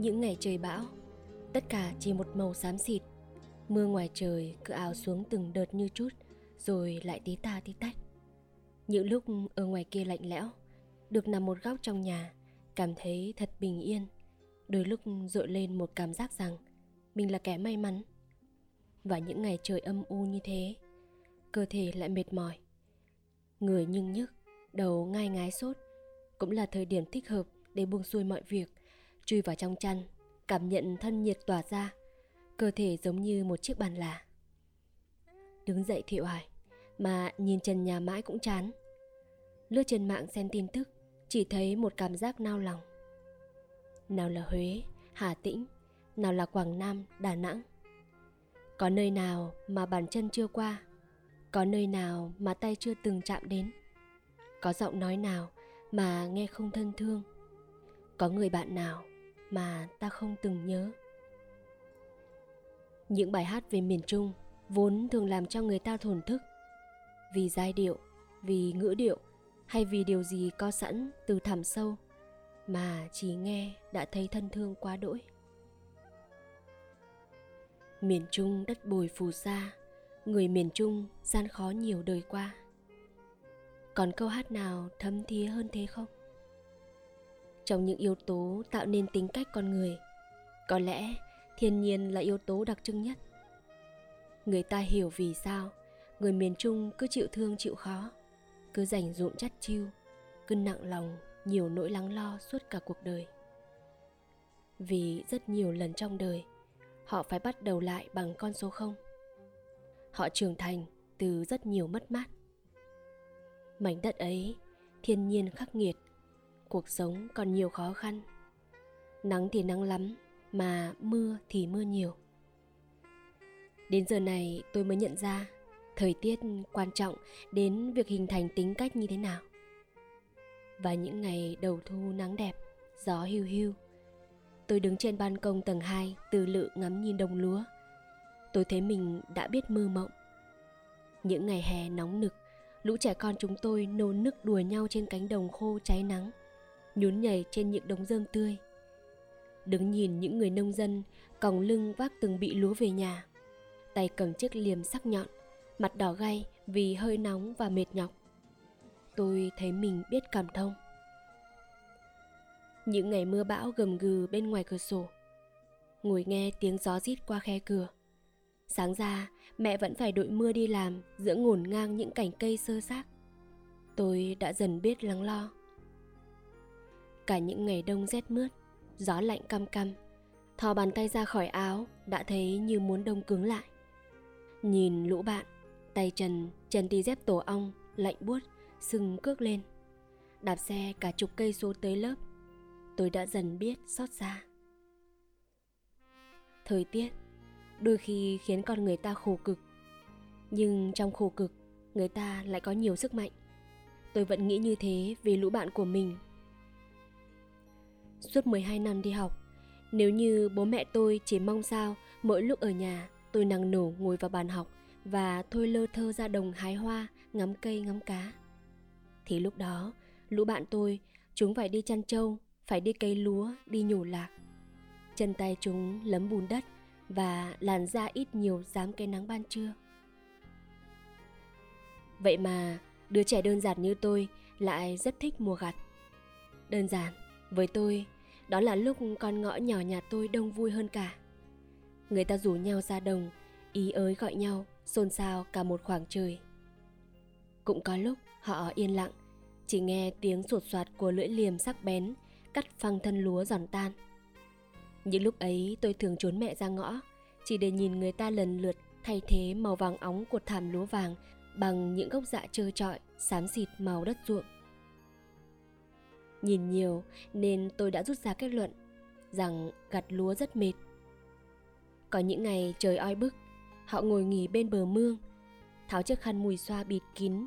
Những ngày trời bão, tất cả chỉ một màu xám xịt. Mưa ngoài trời cứ ào xuống từng đợt như chút, rồi lại tí ta tí tách. Những lúc ở ngoài kia lạnh lẽo, được nằm một góc trong nhà, cảm thấy thật bình yên. Đôi lúc dội lên một cảm giác rằng mình là kẻ may mắn. Và những ngày trời âm u như thế, cơ thể lại mệt mỏi. Người nhưng nhức, đầu ngai ngái sốt, cũng là thời điểm thích hợp để buông xuôi mọi việc, chui vào trong chăn, cảm nhận thân nhiệt tỏa ra, cơ thể giống như một chiếc bàn là. Đứng dậy thiệu hải, mà nhìn trần nhà mãi cũng chán. Lướt trên mạng xem tin tức, chỉ thấy một cảm giác nao lòng. Nào là Huế, Hà Tĩnh, nào là Quảng Nam, Đà Nẵng. Có nơi nào mà bàn chân chưa qua, có nơi nào mà tay chưa từng chạm đến. Có giọng nói nào mà nghe không thân thương. Có người bạn nào mà ta không từng nhớ. Những bài hát về miền Trung vốn thường làm cho người ta thổn thức vì giai điệu, vì ngữ điệu hay vì điều gì có sẵn từ thẳm sâu mà chỉ nghe đã thấy thân thương quá đỗi. Miền Trung đất bồi phù sa, người miền Trung gian khó nhiều đời qua. Còn câu hát nào thấm thía hơn thế không? Trong những yếu tố tạo nên tính cách con người, có lẽ thiên nhiên là yếu tố đặc trưng nhất. Người ta hiểu vì sao người miền Trung cứ chịu thương chịu khó, cứ dành dụm chắt chiu, cứ nặng lòng nhiều nỗi lắng lo suốt cả cuộc đời. Vì rất nhiều lần trong đời, họ phải bắt đầu lại bằng con số không. Họ trưởng thành từ rất nhiều mất mát. Mảnh đất ấy, thiên nhiên khắc nghiệt, cuộc sống còn nhiều khó khăn. Nắng thì nắng lắm, mà mưa thì mưa nhiều. Đến giờ này tôi mới nhận ra thời tiết quan trọng đến việc hình thành tính cách như thế nào và những ngày đầu thu nắng đẹp gió hiu hiu tôi đứng trên ban công tầng 2 từ lự ngắm nhìn đồng lúa tôi thấy mình đã biết mơ mộng những ngày hè nóng nực lũ trẻ con chúng tôi nôn nức đùa nhau trên cánh đồng khô cháy nắng nhún nhảy trên những đống rơm tươi đứng nhìn những người nông dân còng lưng vác từng bị lúa về nhà tay cầm chiếc liềm sắc nhọn mặt đỏ gay vì hơi nóng và mệt nhọc. Tôi thấy mình biết cảm thông. Những ngày mưa bão gầm gừ bên ngoài cửa sổ, ngồi nghe tiếng gió rít qua khe cửa. Sáng ra, mẹ vẫn phải đội mưa đi làm giữa ngổn ngang những cành cây sơ xác. Tôi đã dần biết lắng lo. Cả những ngày đông rét mướt, gió lạnh căm căm, thò bàn tay ra khỏi áo đã thấy như muốn đông cứng lại. Nhìn lũ bạn, Tay trần chân đi dép tổ ong, lạnh buốt, sưng cước lên. Đạp xe cả chục cây số tới lớp, tôi đã dần biết xót xa. Thời tiết đôi khi khiến con người ta khổ cực, nhưng trong khổ cực, người ta lại có nhiều sức mạnh. Tôi vẫn nghĩ như thế vì lũ bạn của mình. Suốt 12 năm đi học, nếu như bố mẹ tôi chỉ mong sao mỗi lúc ở nhà tôi năng nổ ngồi vào bàn học và thôi lơ thơ ra đồng hái hoa, ngắm cây ngắm cá. Thì lúc đó, lũ bạn tôi, chúng phải đi chăn trâu, phải đi cây lúa, đi nhổ lạc. Chân tay chúng lấm bùn đất và làn da ít nhiều dám cái nắng ban trưa. Vậy mà, đứa trẻ đơn giản như tôi lại rất thích mùa gặt. Đơn giản, với tôi, đó là lúc con ngõ nhỏ nhà tôi đông vui hơn cả. Người ta rủ nhau ra đồng, ý ới gọi nhau, xôn xao cả một khoảng trời. Cũng có lúc họ yên lặng, chỉ nghe tiếng sột soạt của lưỡi liềm sắc bén cắt phăng thân lúa giòn tan. Những lúc ấy tôi thường trốn mẹ ra ngõ, chỉ để nhìn người ta lần lượt thay thế màu vàng óng của thảm lúa vàng bằng những gốc dạ trơ trọi, xám xịt màu đất ruộng. Nhìn nhiều nên tôi đã rút ra kết luận rằng gặt lúa rất mệt. Có những ngày trời oi bức, Họ ngồi nghỉ bên bờ mương, tháo chiếc khăn mùi xoa bịt kín.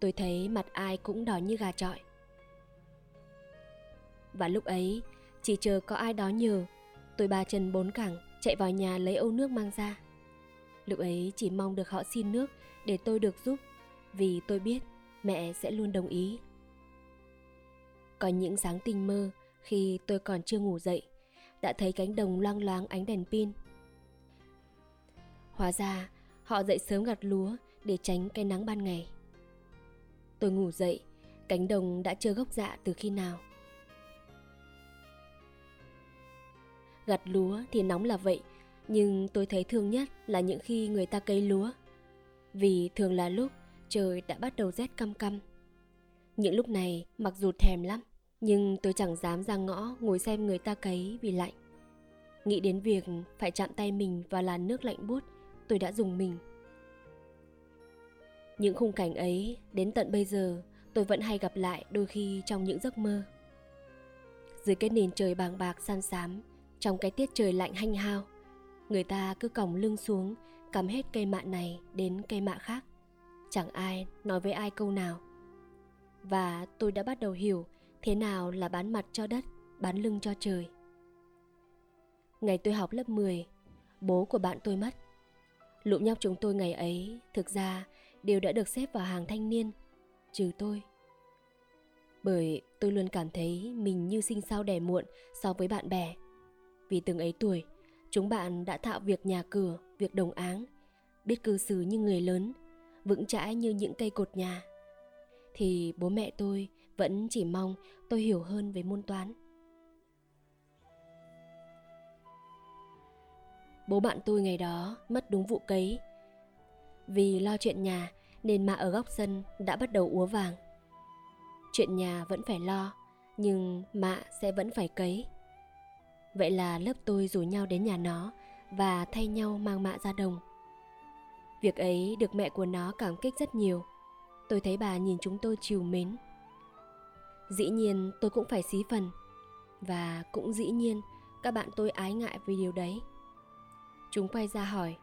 Tôi thấy mặt ai cũng đỏ như gà trọi. Và lúc ấy, chỉ chờ có ai đó nhờ, tôi ba chân bốn cẳng chạy vào nhà lấy âu nước mang ra. Lúc ấy chỉ mong được họ xin nước để tôi được giúp, vì tôi biết mẹ sẽ luôn đồng ý. Có những sáng tinh mơ khi tôi còn chưa ngủ dậy, đã thấy cánh đồng loang loáng ánh đèn pin. Hóa ra, họ dậy sớm gặt lúa để tránh cái nắng ban ngày. Tôi ngủ dậy, cánh đồng đã chưa gốc dạ từ khi nào. Gặt lúa thì nóng là vậy, nhưng tôi thấy thương nhất là những khi người ta cấy lúa. Vì thường là lúc trời đã bắt đầu rét căm căm. Những lúc này mặc dù thèm lắm, nhưng tôi chẳng dám ra ngõ ngồi xem người ta cấy vì lạnh. Nghĩ đến việc phải chạm tay mình vào làn nước lạnh buốt, tôi đã dùng mình. Những khung cảnh ấy đến tận bây giờ tôi vẫn hay gặp lại đôi khi trong những giấc mơ. Dưới cái nền trời bàng bạc xám xám, trong cái tiết trời lạnh hanh hao, người ta cứ còng lưng xuống, cắm hết cây mạ này đến cây mạ khác. Chẳng ai nói với ai câu nào. Và tôi đã bắt đầu hiểu thế nào là bán mặt cho đất, bán lưng cho trời. Ngày tôi học lớp 10, bố của bạn tôi mất. Lũ nhóc chúng tôi ngày ấy thực ra đều đã được xếp vào hàng thanh niên, trừ tôi. Bởi tôi luôn cảm thấy mình như sinh sau đẻ muộn so với bạn bè. Vì từng ấy tuổi, chúng bạn đã thạo việc nhà cửa, việc đồng áng, biết cư xử như người lớn, vững chãi như những cây cột nhà. Thì bố mẹ tôi vẫn chỉ mong tôi hiểu hơn về môn toán. Bố bạn tôi ngày đó mất đúng vụ cấy. Vì lo chuyện nhà nên mạ ở góc sân đã bắt đầu úa vàng. Chuyện nhà vẫn phải lo, nhưng mạ sẽ vẫn phải cấy. Vậy là lớp tôi rủ nhau đến nhà nó và thay nhau mang mạ ra đồng. Việc ấy được mẹ của nó cảm kích rất nhiều. Tôi thấy bà nhìn chúng tôi chiều mến. Dĩ nhiên tôi cũng phải xí phần. Và cũng dĩ nhiên các bạn tôi ái ngại vì điều đấy. Chúng quay ra hỏi,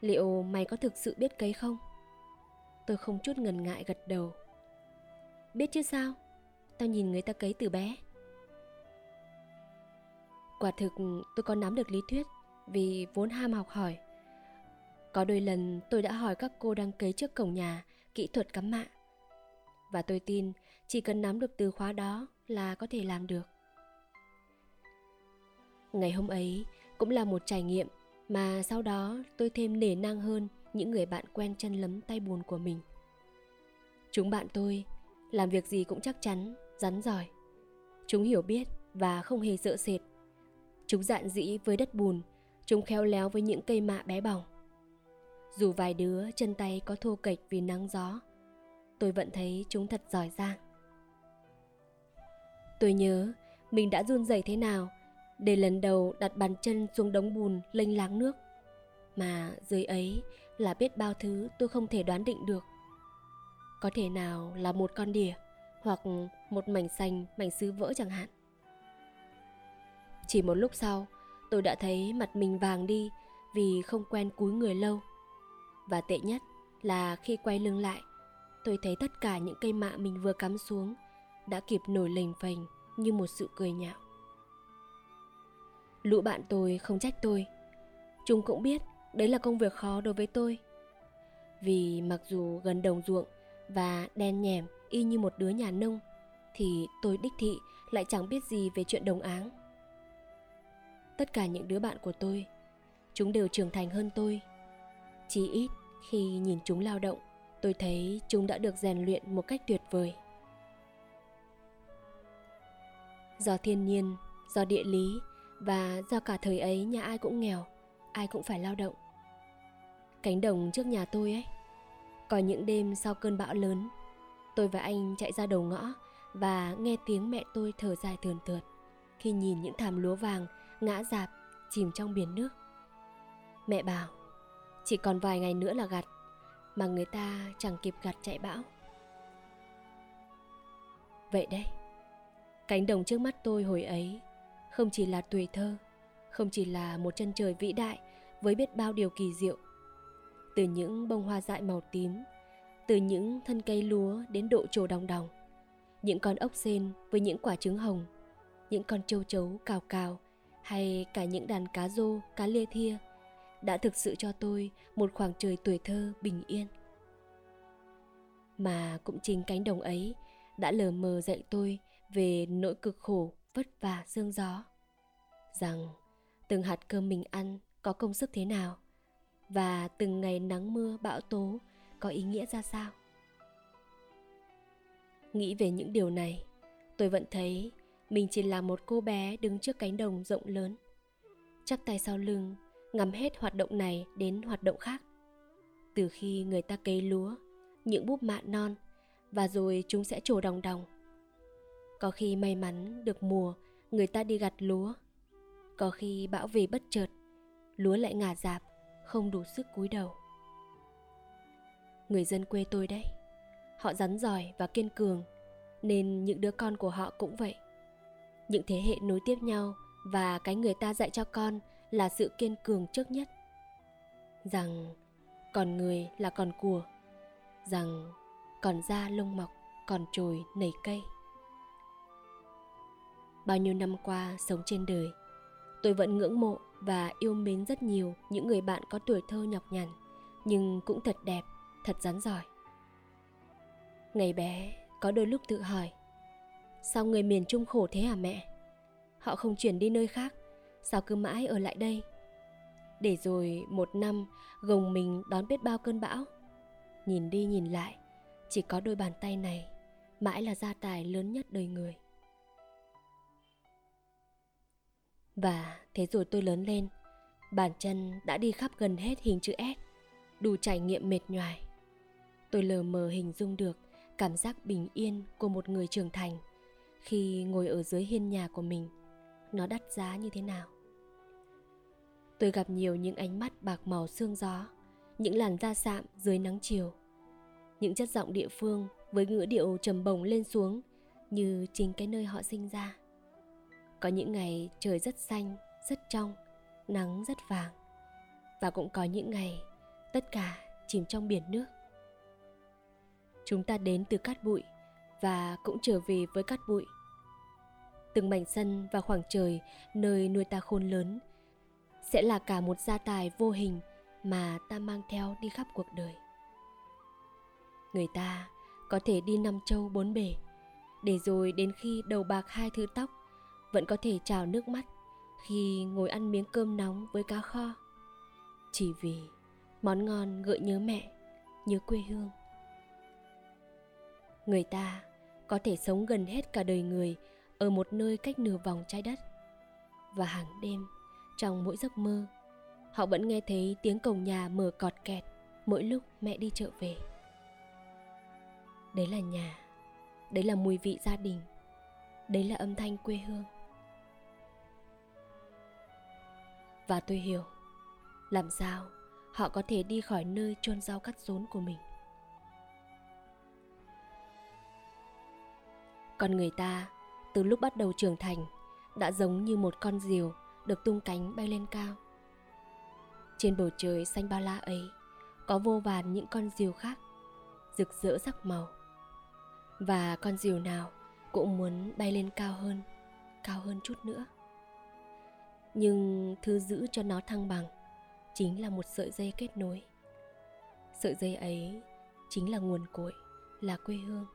liệu mày có thực sự biết cấy không? Tôi không chút ngần ngại gật đầu. Biết chứ sao? Tao nhìn người ta cấy từ bé. Quả thực tôi có nắm được lý thuyết vì vốn ham học hỏi. Có đôi lần tôi đã hỏi các cô đang cấy trước cổng nhà kỹ thuật cắm mạ. Và tôi tin chỉ cần nắm được từ khóa đó là có thể làm được. Ngày hôm ấy cũng là một trải nghiệm mà sau đó tôi thêm nể nang hơn những người bạn quen chân lấm tay buồn của mình. Chúng bạn tôi làm việc gì cũng chắc chắn, rắn giỏi. Chúng hiểu biết và không hề sợ sệt. Chúng dạn dĩ với đất bùn, chúng khéo léo với những cây mạ bé bỏng. Dù vài đứa chân tay có thô kệch vì nắng gió, tôi vẫn thấy chúng thật giỏi giang. Tôi nhớ mình đã run rẩy thế nào để lần đầu đặt bàn chân xuống đống bùn lênh láng nước. Mà dưới ấy là biết bao thứ tôi không thể đoán định được. Có thể nào là một con đỉa hoặc một mảnh xanh, mảnh sứ vỡ chẳng hạn. Chỉ một lúc sau, tôi đã thấy mặt mình vàng đi vì không quen cúi người lâu. Và tệ nhất là khi quay lưng lại, tôi thấy tất cả những cây mạ mình vừa cắm xuống đã kịp nổi lềnh phềnh như một sự cười nhạo. Lũ bạn tôi không trách tôi. Chúng cũng biết đấy là công việc khó đối với tôi. Vì mặc dù gần đồng ruộng và đen nhèm y như một đứa nhà nông, thì tôi đích thị lại chẳng biết gì về chuyện đồng áng. Tất cả những đứa bạn của tôi, chúng đều trưởng thành hơn tôi. Chỉ ít khi nhìn chúng lao động, tôi thấy chúng đã được rèn luyện một cách tuyệt vời. Do thiên nhiên, do địa lý và do cả thời ấy nhà ai cũng nghèo, ai cũng phải lao động. Cánh đồng trước nhà tôi ấy, có những đêm sau cơn bão lớn, tôi và anh chạy ra đầu ngõ và nghe tiếng mẹ tôi thở dài thườn thượt khi nhìn những thảm lúa vàng ngã dạp chìm trong biển nước. Mẹ bảo, chỉ còn vài ngày nữa là gặt, mà người ta chẳng kịp gặt chạy bão. Vậy đấy, cánh đồng trước mắt tôi hồi ấy không chỉ là tuổi thơ, không chỉ là một chân trời vĩ đại với biết bao điều kỳ diệu. Từ những bông hoa dại màu tím, từ những thân cây lúa đến độ trổ đồng đồng, những con ốc sên với những quả trứng hồng, những con châu chấu cào cào hay cả những đàn cá rô, cá lê thia đã thực sự cho tôi một khoảng trời tuổi thơ bình yên. Mà cũng chính cánh đồng ấy đã lờ mờ dạy tôi về nỗi cực khổ, vất vả, sương gió. Rằng, từng hạt cơm mình ăn có công sức thế nào? Và từng ngày nắng mưa, bão tố có ý nghĩa ra sao? Nghĩ về những điều này, tôi vẫn thấy mình chỉ là một cô bé đứng trước cánh đồng rộng lớn. Chắp tay sau lưng, ngắm hết hoạt động này đến hoạt động khác. Từ khi người ta cấy lúa, những búp mạ non, và rồi chúng sẽ trổ đồng đồng có khi may mắn được mùa, người ta đi gặt lúa. Có khi bão về bất chợt, lúa lại ngả dạp, không đủ sức cúi đầu. Người dân quê tôi đấy, họ rắn giỏi và kiên cường, nên những đứa con của họ cũng vậy. Những thế hệ nối tiếp nhau và cái người ta dạy cho con là sự kiên cường trước nhất. Rằng còn người là còn của, rằng còn da lông mọc, còn trồi nảy cây bao nhiêu năm qua sống trên đời, tôi vẫn ngưỡng mộ và yêu mến rất nhiều những người bạn có tuổi thơ nhọc nhằn, nhưng cũng thật đẹp, thật rắn giỏi. Ngày bé, có đôi lúc tự hỏi, sao người miền trung khổ thế hả mẹ? Họ không chuyển đi nơi khác, sao cứ mãi ở lại đây? Để rồi một năm, gồng mình đón biết bao cơn bão. Nhìn đi nhìn lại, chỉ có đôi bàn tay này mãi là gia tài lớn nhất đời người. Và thế rồi tôi lớn lên, bàn chân đã đi khắp gần hết hình chữ s, đủ trải nghiệm mệt nhoài. Tôi lờ mờ hình dung được cảm giác bình yên của một người trưởng thành khi ngồi ở dưới hiên nhà của mình. Nó đắt giá như thế nào? Tôi gặp nhiều những ánh mắt bạc màu sương gió, những làn da sạm dưới nắng chiều, những chất giọng địa phương với ngữ điệu trầm bổng lên xuống như chính cái nơi họ sinh ra có những ngày trời rất xanh, rất trong, nắng rất vàng. Và cũng có những ngày tất cả chìm trong biển nước. Chúng ta đến từ cát bụi và cũng trở về với cát bụi. Từng mảnh sân và khoảng trời nơi nuôi ta khôn lớn sẽ là cả một gia tài vô hình mà ta mang theo đi khắp cuộc đời. Người ta có thể đi năm châu bốn bể để rồi đến khi đầu bạc hai thứ tóc vẫn có thể trào nước mắt khi ngồi ăn miếng cơm nóng với cá kho. Chỉ vì món ngon gợi nhớ mẹ, nhớ quê hương. Người ta có thể sống gần hết cả đời người ở một nơi cách nửa vòng trái đất. Và hàng đêm, trong mỗi giấc mơ, họ vẫn nghe thấy tiếng cổng nhà mở cọt kẹt mỗi lúc mẹ đi chợ về. Đấy là nhà, đấy là mùi vị gia đình, đấy là âm thanh quê hương. Và tôi hiểu. Làm sao họ có thể đi khỏi nơi chôn rau cắt rốn của mình? Con người ta, từ lúc bắt đầu trưởng thành, đã giống như một con diều được tung cánh bay lên cao. Trên bầu trời xanh bao la ấy, có vô vàn những con diều khác, rực rỡ sắc màu. Và con diều nào cũng muốn bay lên cao hơn cao hơn chút nữa nhưng thứ giữ cho nó thăng bằng chính là một sợi dây kết nối. Sợi dây ấy chính là nguồn cội, là quê hương.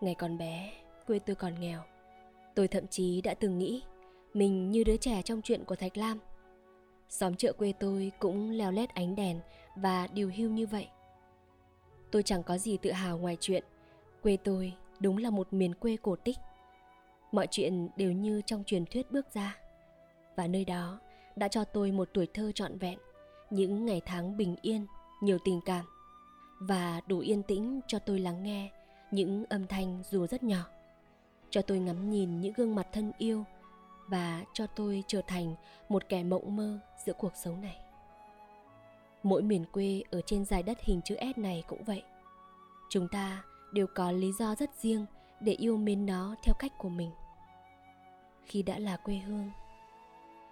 Ngày còn bé, quê tôi còn nghèo. Tôi thậm chí đã từng nghĩ mình như đứa trẻ trong chuyện của thạch lam. Xóm chợ quê tôi cũng leo lét ánh đèn và điều hưu như vậy. Tôi chẳng có gì tự hào ngoài chuyện, quê tôi đúng là một miền quê cổ tích mọi chuyện đều như trong truyền thuyết bước ra. Và nơi đó đã cho tôi một tuổi thơ trọn vẹn, những ngày tháng bình yên, nhiều tình cảm. Và đủ yên tĩnh cho tôi lắng nghe những âm thanh dù rất nhỏ. Cho tôi ngắm nhìn những gương mặt thân yêu và cho tôi trở thành một kẻ mộng mơ giữa cuộc sống này. Mỗi miền quê ở trên dài đất hình chữ s này cũng vậy. Chúng ta đều có lý do rất riêng để yêu mến nó theo cách của mình khi đã là quê hương.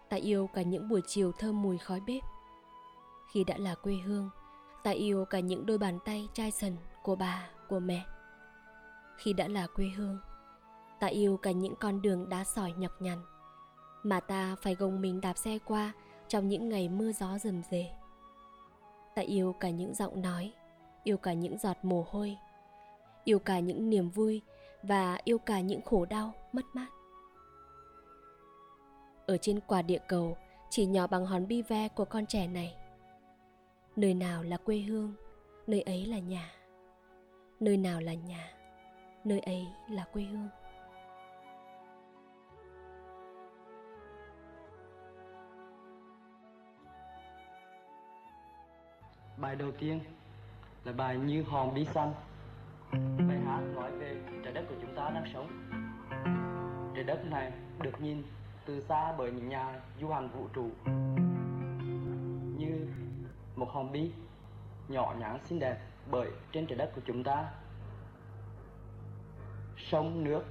Ta yêu cả những buổi chiều thơm mùi khói bếp. Khi đã là quê hương, ta yêu cả những đôi bàn tay chai sần của bà, của mẹ. Khi đã là quê hương, ta yêu cả những con đường đá sỏi nhọc nhằn mà ta phải gồng mình đạp xe qua trong những ngày mưa gió rầm rề. Ta yêu cả những giọng nói, yêu cả những giọt mồ hôi, yêu cả những niềm vui và yêu cả những khổ đau mất mát ở trên quả địa cầu, chỉ nhỏ bằng hòn bi ve của con trẻ này. Nơi nào là quê hương, nơi ấy là nhà. Nơi nào là nhà, nơi ấy là quê hương. Bài đầu tiên là bài Như hòn bí xanh. Bài hát nói về trái đất của chúng ta đang sống. Trái đất này được nhìn từ xa bởi những nhà du hành vũ trụ. Như một hòn bi nhỏ nhắn xinh đẹp bởi trên trái đất của chúng ta. Sông, nước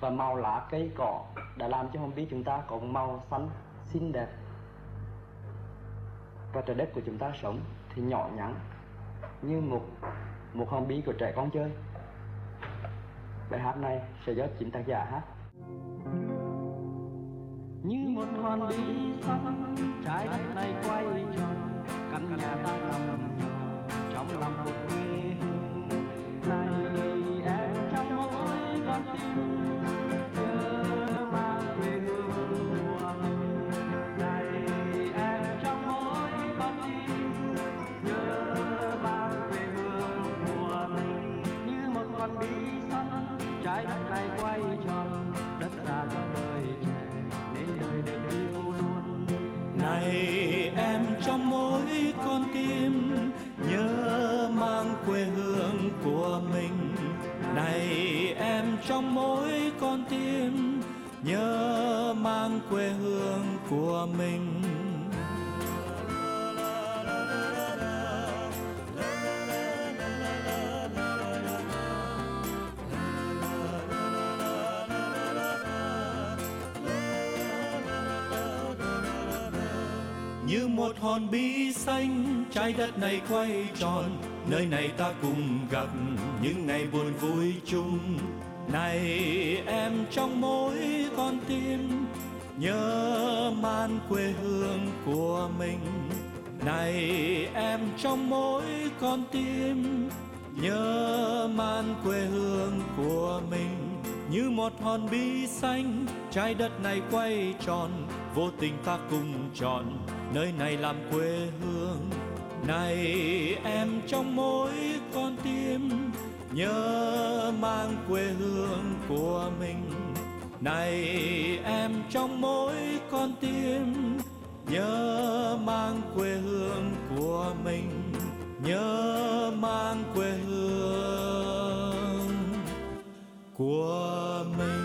và màu lá, cây, cỏ đã làm cho hòn bi chúng ta có một màu xanh xinh đẹp. Và trái đất của chúng ta sống thì nhỏ nhắn như một một hòn bi của trẻ con chơi. Bài hát này sẽ do chính tác giả hát như một hòn bí xanh trái đất này quay tròn căn nhà ta nằm trong lòng một em trong mỗi như một hòn bí xanh, trái đất này quay tròn. Nơi này ta cùng gặp những ngày buồn vui chung. Này em trong mỗi con tim, nhớ man quê hương của mình. Này em trong mỗi con tim, nhớ man quê hương của mình. Như một hòn bí xanh, trái đất này quay tròn. Vô tình ta cùng chọn nơi này làm quê hương, này em trong mỗi con tim. Nhớ mang quê hương của mình, này em trong mỗi con tim. Nhớ mang quê hương của mình, nhớ mang quê hương của mình.